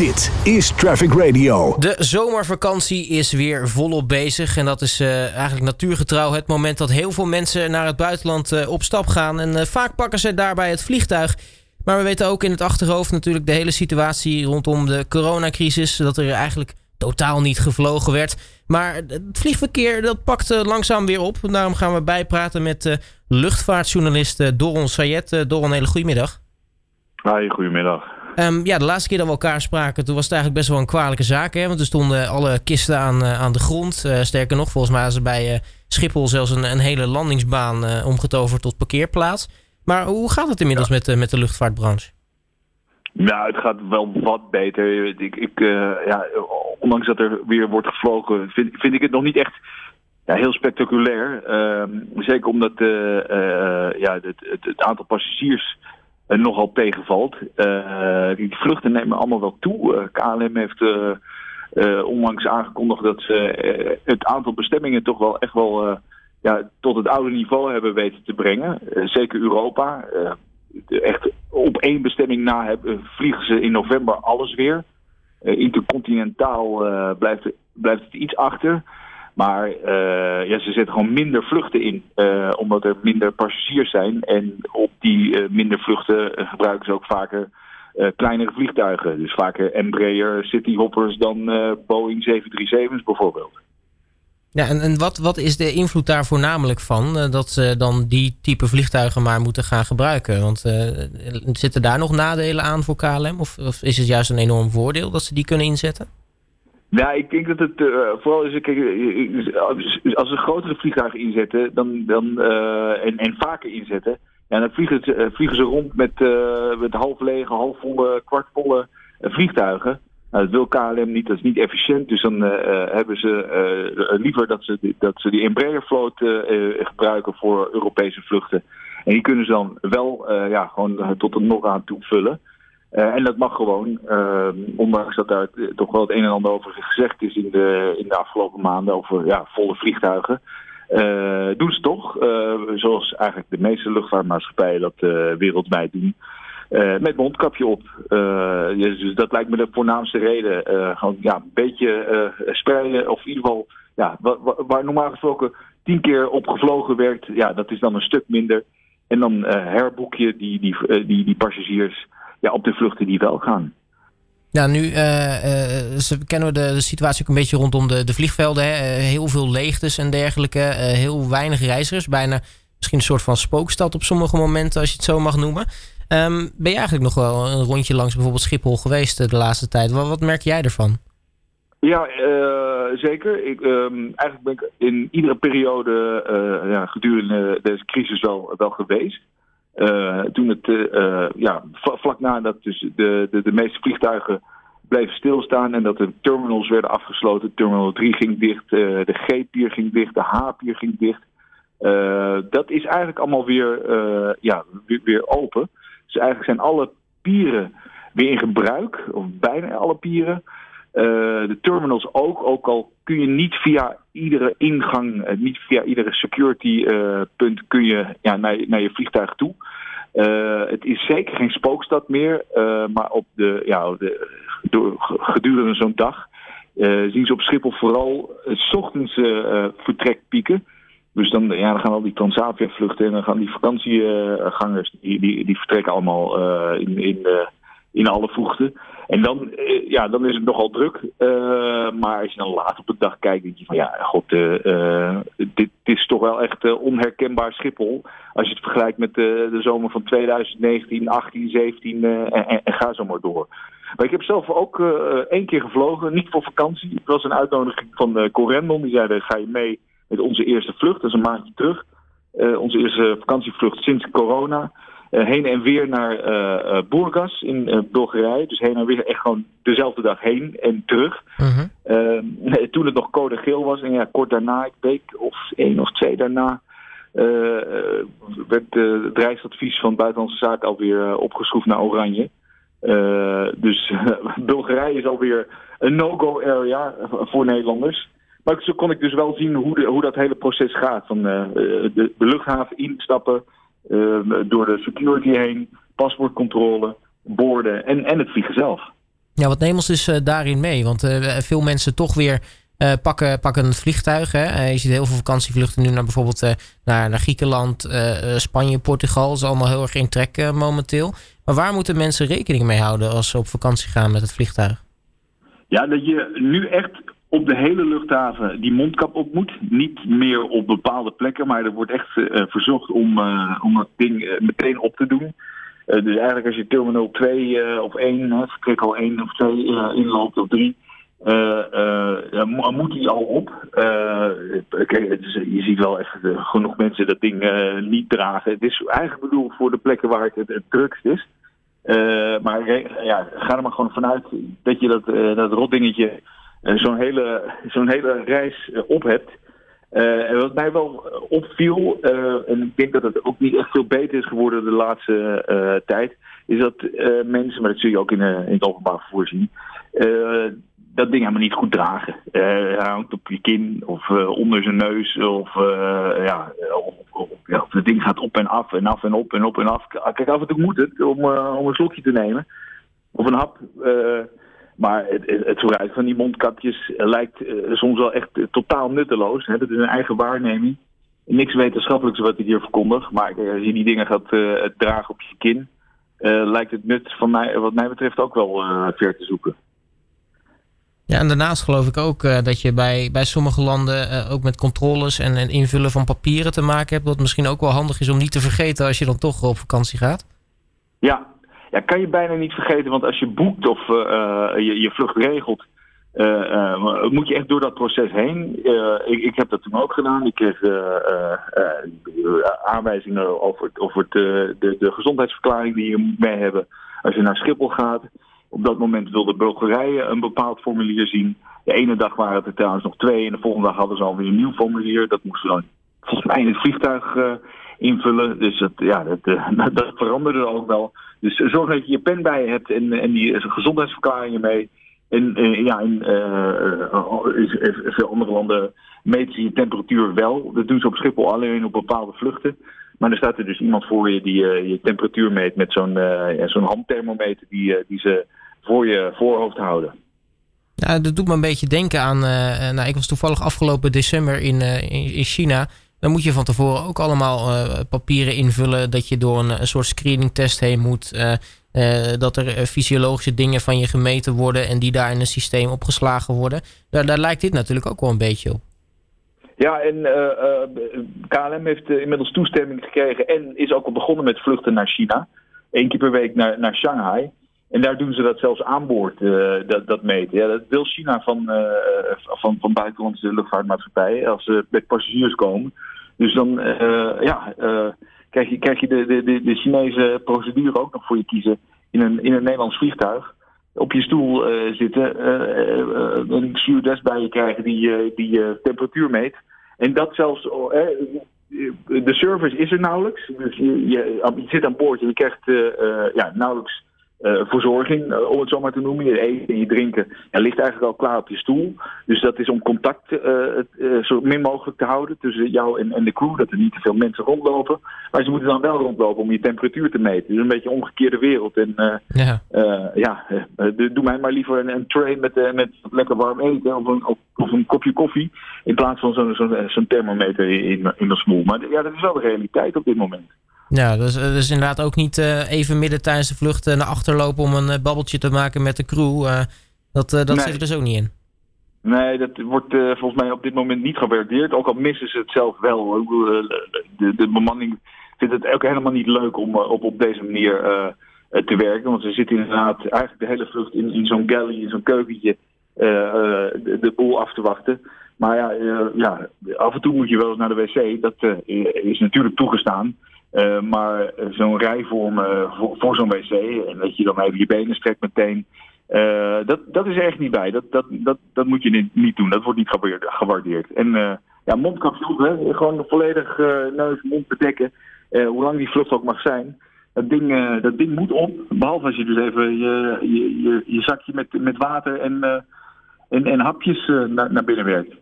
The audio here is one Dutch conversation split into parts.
Dit is Traffic Radio. De zomervakantie is weer volop bezig. En dat is uh, eigenlijk natuurgetrouw het moment dat heel veel mensen naar het buitenland uh, op stap gaan. En uh, vaak pakken ze daarbij het vliegtuig. Maar we weten ook in het achterhoofd natuurlijk de hele situatie rondom de coronacrisis. Dat er eigenlijk totaal niet gevlogen werd. Maar het vliegverkeer dat pakt langzaam weer op. Daarom gaan we bijpraten met luchtvaartjournalist Doron Sayed. Doron, een hele goedemiddag. Hi, goedemiddag. Um, ja, de laatste keer dat we elkaar spraken, toen was het eigenlijk best wel een kwalijke zaak. Hè? Want er stonden alle kisten aan, uh, aan de grond. Uh, sterker nog, volgens mij is er bij uh, Schiphol zelfs een, een hele landingsbaan omgetoverd tot parkeerplaats. Maar hoe gaat het inmiddels ja. met, met de luchtvaartbranche? Nou, het gaat wel wat beter. Ik, ik, ja, ondanks dat er weer wordt gevlogen, vind, vind ik het nog niet echt ja, heel spectaculair. Ehm, zeker omdat ja, het, het, het aantal passagiers nogal tegenvalt. Uh, die vluchten nemen allemaal wel toe. Uh, KLM heeft onlangs aangekondigd dat ze het aantal bestemmingen toch wel echt wel ja, tot het oude niveau hebben weten te brengen. zeker Europa. echt op één bestemming na vliegen ze in november alles weer. intercontinentaal blijft, blijft het iets achter. Maar uh, ja, ze zetten gewoon minder vluchten in, uh, omdat er minder passagiers zijn. En op die uh, minder vluchten gebruiken ze ook vaker kleinere vliegtuigen. Dus vaker Embraer Cityhoppers dan Boeing 737's bijvoorbeeld. Ja, en, en wat, wat is de invloed daar voornamelijk van? dat ze dan die type vliegtuigen maar moeten gaan gebruiken? Want zitten daar nog nadelen aan voor KLM? Of, of is het juist een enorm voordeel dat ze die kunnen inzetten? Nou, ik denk dat het uh, vooral is, kijk, als ze grotere vliegtuigen inzetten dan, dan, en, en vaker inzetten, ja, dan vliegen, ze, vliegen ze rond met, met half lege, halfvolle, kwartvolle vliegtuigen. Nou, dat wil KLM niet, dat is niet efficiënt. Dus dan hebben ze liever dat ze, dat ze die Embraer-vloot gebruiken voor Europese vluchten. En die kunnen ze dan wel ja, gewoon tot de nog aan toevullen. Uh, en dat mag gewoon, uh, ondanks dat daar toch wel het een en ander over gezegd is in de, in de afgelopen maanden over ja, volle vliegtuigen. Uh, doen ze toch, zoals eigenlijk de meeste luchtvaartmaatschappijen dat wereldwijd doen. met mondkapje op. Dus, dus, dat lijkt me de voornaamste reden. gewoon ja, een beetje spreiden, of in ieder geval, ja, waar, normaal gesproken tien keer op gevlogen werd, ja, dat is dan een stuk minder. En dan herboek die, die, die, die passagiers ja, op de vluchten die wel gaan. Ja, nu uh, uh, kennen we de, de, situatie ook een beetje rondom de, de vliegvelden. Hè? heel veel leegtes en dergelijke. heel weinig reizigers. Bijna misschien een soort van spookstad op sommige momenten, als je het zo mag noemen. Um, ben je eigenlijk nog wel een rondje langs bijvoorbeeld Schiphol geweest de laatste tijd? Wat, wat merk jij ervan? Ja, zeker. Ik, um, eigenlijk ben ik in iedere periode ja, gedurende deze crisis wel, wel geweest. Uh, toen het, uh, ja, vlak nadat dus de, de, de meeste vliegtuigen bleven stilstaan en dat de terminals werden afgesloten. Terminal 3 ging dicht, de G-pier ging dicht, de H-pier ging dicht. dat is eigenlijk allemaal weer, ja, weer, open. Dus eigenlijk zijn alle pieren weer in gebruik, of bijna alle pieren. De terminals ook, ook al kun je niet via iedere ingang, uh, niet via iedere security uh, punt kun je ja, naar, naar je vliegtuig toe. het is zeker geen spookstad meer, maar op de, ja, de, door, gedurende zo'n dag zien ze op Schiphol vooral s ochtends vertrekpieken. Dus dan, ja, gaan al die Transavia vluchten en dan gaan die vakantiegangers, die, die, die vertrekken allemaal in, in in alle vroegte. En dan, eh, ja, dan is het nogal druk. Uh, maar als je dan later op de dag kijkt, denk je van ja, god, uh, dit, dit, is toch wel echt onherkenbaar Schiphol. Als je het vergelijkt met de, zomer van 2019, 18, 17 en, en, ga zo maar door. Maar ik heb zelf ook één keer gevlogen, niet voor vakantie. Het was een uitnodiging van Corendon. Die zeiden, ga je mee met onze eerste vlucht, dat is een maandje terug. onze eerste vakantievlucht sinds corona. Uh, heen en weer naar uh, Burgas in Bulgarije. Dus heen en weer echt gewoon dezelfde dag heen en terug. -huh. Mhm. toen het nog code geel was en ja, kort daarna, ik week of één of twee daarna, werd het reisadvies van Buitenlandse Zaken alweer opgeschroefd naar oranje. dus Bulgarije is alweer een no-go area voor Nederlanders. Maar zo kon ik dus wel zien hoe, de, hoe dat hele proces gaat. Van de, de luchthaven instappen, door de security heen, paspoortcontrole, boorden en, en het vliegen zelf. Ja, wat nemen ons dus daarin mee? Want veel mensen toch weer pakken, pakken een vliegtuig. Hè? je ziet heel veel vakantievluchten nu naar bijvoorbeeld naar, naar Griekenland, Spanje, Portugal. Dat is allemaal heel erg in trek momenteel. Maar waar moeten mensen rekening mee houden als ze op vakantie gaan met het vliegtuig? Ja, dat je nu echt op de hele luchthaven die mondkap op moet. Niet meer op bepaalde plekken, maar er wordt echt uh, verzocht om, uh, om dat ding meteen op te doen. dus eigenlijk als je Terminal 2 of 1, of vertrek al 1 of 2 inloopt of 3, moet die al op. kijk, je ziet wel echt genoeg mensen dat ding niet dragen. Het is eigenlijk bedoeld voor de plekken waar het het, drukst is. maar ja, ga er maar gewoon vanuit dat je dat, dat rotdingetje eh, zo'n hele, zo'n hele reis eh, op hebt. Uh, en wat mij wel opviel, en ik denk dat het ook niet echt veel beter is geworden de laatste tijd, is dat mensen, maar dat zul je ook in, in het openbaar vervoer zien, dat ding helemaal niet goed dragen. hij hangt op je kin of onder zijn neus of, ja, of, of, ja, het ding gaat op en af en af en op en op en af. Kijk, af en toe moet het om, om een slokje te nemen of een hap. Maar het, het, gebruik van die mondkapjes lijkt uh, soms wel echt totaal nutteloos. Hè? Dat is een eigen waarneming. Niks wetenschappelijks wat ik hier verkondig. Maar als je die dingen gaat uh, dragen op je kin, lijkt het nut van mij, wat mij betreft ook wel ver te zoeken. Ja, en daarnaast geloof ik ook dat je bij, bij sommige landen ook met controles en, en invullen van papieren te maken hebt. Wat misschien ook wel handig is om niet te vergeten als je dan toch op vakantie gaat. Ja, ja, kan je bijna niet vergeten, want als je boekt of uh, je, je vlucht regelt, uh, moet je echt door dat proces heen. Ik, ik, heb dat toen ook gedaan. Ik kreeg aanwijzingen over, over het, de, de gezondheidsverklaring die je mee hebben als je naar Schiphol gaat. Op dat moment wilde Bulgarije een bepaald formulier zien. De ene dag waren het er trouwens nog twee en de volgende dag hadden ze alweer een nieuw formulier. Dat moesten we dan volgens mij in het vliegtuig invullen. Dus dat, ja, dat, dat veranderde ook wel. Dus zorg dat je je pen bij hebt en, en die gezondheidsverklaringen mee. En uh, ja, in uh, veel andere landen meten ze je temperatuur wel. Dat doen ze op Schiphol alleen op bepaalde vluchten. Maar er staat er dus iemand voor je die je temperatuur meet met zo'n ja, zo'n handthermometer die, die ze voor je voorhoofd houden. Ja, dat doet me een beetje denken aan. nou, ik was toevallig afgelopen december in, in China. Dan moet je van tevoren ook allemaal uh, papieren invullen dat je door een, een soort screeningtest heen moet. Uh, uh, dat er fysiologische dingen van je gemeten worden en die daar in een systeem opgeslagen worden. Daar, daar lijkt dit natuurlijk ook wel een beetje op. Ja, en KLM heeft inmiddels toestemming gekregen en is ook al begonnen met vluchten naar China. Eén keer per week naar, naar Shanghai. En daar doen ze dat zelfs aan boord, uh, dat, dat meten. Ja, dat wil China van, uh, van, van buitenlandse luchtvaartmaatschappijen als ze met passagiers komen. Dus dan ja, krijg je, krijg je de, de, de Chinese procedure ook nog voor je kiezen in een, in een Nederlands vliegtuig. Op je stoel zitten, een stewardess bij je krijgen die, die temperatuur meet. En dat zelfs, de service is er nauwelijks. Dus je, je, je zit aan boord en je krijgt ja, nauwelijks uh, verzorging, uh, om het zo maar te noemen. Je eten en je drinken ja, ligt eigenlijk al klaar op je stoel. Dus dat is om contact uh, zo min mogelijk te houden tussen jou en, en, de crew. Dat er niet te veel mensen rondlopen. Maar ze moeten dan wel rondlopen om je temperatuur te meten. Dus een beetje een omgekeerde wereld. En ja, ja doe mij maar liever een, een tray met, met lekker warm eten of een, of, een kopje koffie. In plaats van zo'n zo, zo thermometer in, in de smoel. Maar ja, dat is wel de realiteit op dit moment. Ja, dus, dus inderdaad ook niet uh, even midden tijdens de vlucht uh, naar achter lopen om een babbeltje te maken met de crew. dat dat nee. zit er dus ook niet in. Nee, dat wordt volgens mij op dit moment niet gewaardeerd. Ook al missen ze het zelf wel. De, de bemanning vindt het ook helemaal niet leuk om op, op deze manier te werken. Want ze zitten inderdaad eigenlijk de hele vlucht in, in zo'n galley, in zo'n keukentje, de, de boel af te wachten. Maar ja, ja, af en toe moet je wel eens naar de wc. Dat is natuurlijk toegestaan. Uh, maar zo'n rij vormen voor, zo'n wc en dat je dan even je benen strekt meteen. Uh, dat, dat is er echt niet bij. Dat, dat, dat, dat moet je niet, doen. Dat wordt niet gewaardeerd. En uh, ja, mondkapje op, gewoon volledig neus, mond bedekken. hoe lang die vlucht ook mag zijn. Dat ding, dat ding moet op. Behalve als je dus even je, je, je, je zakje met, met water en, en, en hapjes naar, naar binnen werkt.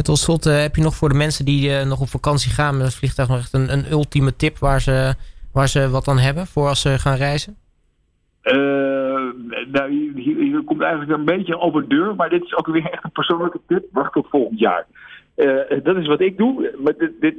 En tot slot uh, heb je nog voor de mensen die uh, nog op vakantie gaan met het vliegtuig nog echt een, een ultieme tip waar ze, waar ze wat aan hebben voor als ze gaan reizen? Uh, nou, hier, hier, komt eigenlijk een beetje over de deur, maar dit is ook weer echt een persoonlijke tip. Wacht tot volgend jaar. dat is wat ik doe. Maar dit, dit,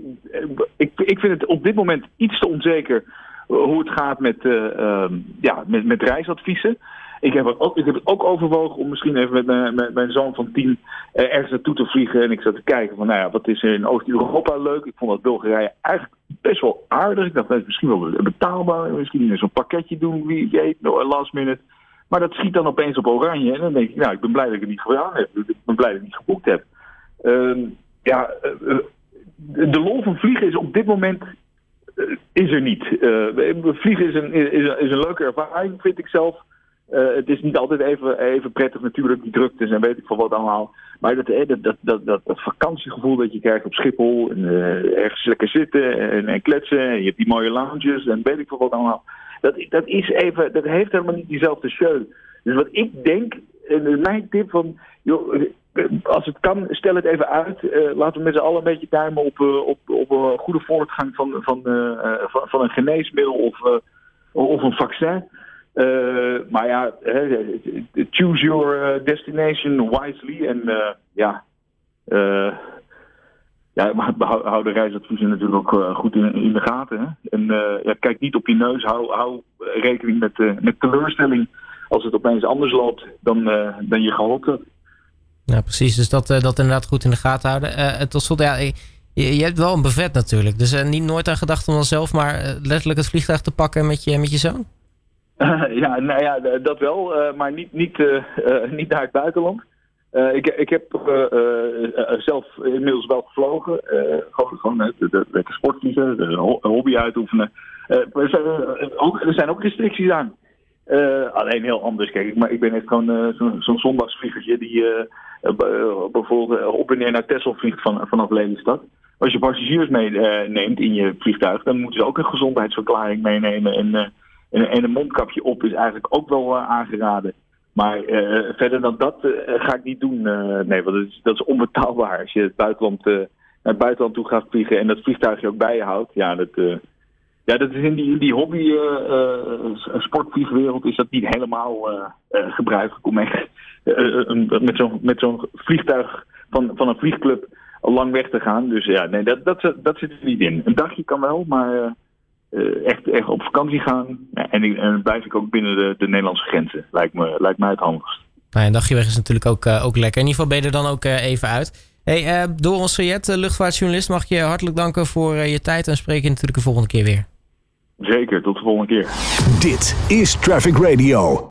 ik, ik vind het op dit moment iets te onzeker hoe het gaat met, ehm, ja, met, met reisadviezen. Ik heb, ook, ik heb het ook overwogen om misschien even met mijn, mijn zoon van tien uh, ergens naartoe te vliegen. En ik zat te kijken van, nou ja, wat is er in Oost-Europa leuk? Ik vond dat Bulgarije eigenlijk best wel aardig. Ik dacht, dat is misschien wel betaalbaar. Misschien zo'n pakketje doen, wie weet, last minute. Maar dat schiet dan opeens op oranje. En dan denk ik, nou, ik ben blij dat ik het niet gedaan heb. Ik ben blij dat ik het niet geboekt heb. Uh, ja, uh, de lol van vliegen is op dit moment is er niet. vliegen is een, is, is een leuke ervaring, vind ik zelf. Uh, het is niet altijd even, even prettig natuurlijk, die druktes en weet ik van wat allemaal. Maar dat, dat, dat, dat, dat, vakantiegevoel dat je krijgt op Schiphol, en, uh, ergens lekker zitten en, en, kletsen, en je hebt die mooie lounges en weet ik van wat allemaal. Dat, dat, is even, dat heeft helemaal niet diezelfde show. Dus wat ik denk, en mijn tip van, joh, als het kan, stel het even uit. Laten we met z'n allen een beetje duimen op, op, op een goede voortgang van, van, van, van, een geneesmiddel of, of een vaccin. Uh, maar ja, choose your uh, destination wisely. En uh, ja, ja, maar hou de reisadviezen natuurlijk ook goed in, de gaten. Hè? En ja, kijk niet op je neus. Hou, hou rekening met, met teleurstelling als het opeens anders loopt dan, dan je gehoopt. Ja, precies. Dus dat, dat inderdaad goed in de gaten houden. tot slot, ja, je, je, hebt wel een bevet natuurlijk. Dus niet nooit aan gedacht om dan zelf maar letterlijk het vliegtuig te pakken met je, met je zoon? ja, nou ja, dat wel, uh, maar niet, niet, uh, uh, niet naar het buitenland. ik, ik heb zelf inmiddels wel gevlogen. gewoon gewoon lekker sportvliegen, een hobby uitoefenen. er, zijn, ook, er zijn ook restricties aan. alleen heel anders, kijk. Maar ik ben echt gewoon zo'n zo zondagsvliegertje die bijvoorbeeld op en neer naar Texel vliegt van, vanaf Lelystad. Als je passagiers meeneemt in je vliegtuig, dan moeten ze ook een gezondheidsverklaring meenemen. En en, en een mondkapje op is eigenlijk ook wel uh, aangeraden. Maar uh, verder dan dat uh, ga ik niet doen. nee, want dat is, dat is onbetaalbaar. Als je het buitenland, naar het buitenland toe gaat vliegen en dat vliegtuigje ook bij je houdt. Ja, dat, ja, dat is in die, in die hobby sportvliegwereld is dat niet helemaal gebruikelijk om echt met zo'n met zo'n vliegtuig van, van een vliegclub lang weg te gaan. Dus ja, nee, dat, dat, dat zit er niet in. Een dagje kan wel, maar uh, echt, echt op vakantie gaan. en, en dan blijf ik ook binnen de, de Nederlandse grenzen. Lijkt me, lijkt mij het handigst. Nou, een dagje weg is natuurlijk ook, uh, ook lekker. In ieder geval ben je er dan ook uh, even uit. Hey, door ons luchtvaartjournalist, mag ik je hartelijk danken voor je tijd. En spreek je natuurlijk de volgende keer weer. Zeker, tot de volgende keer. Dit is Traffic Radio.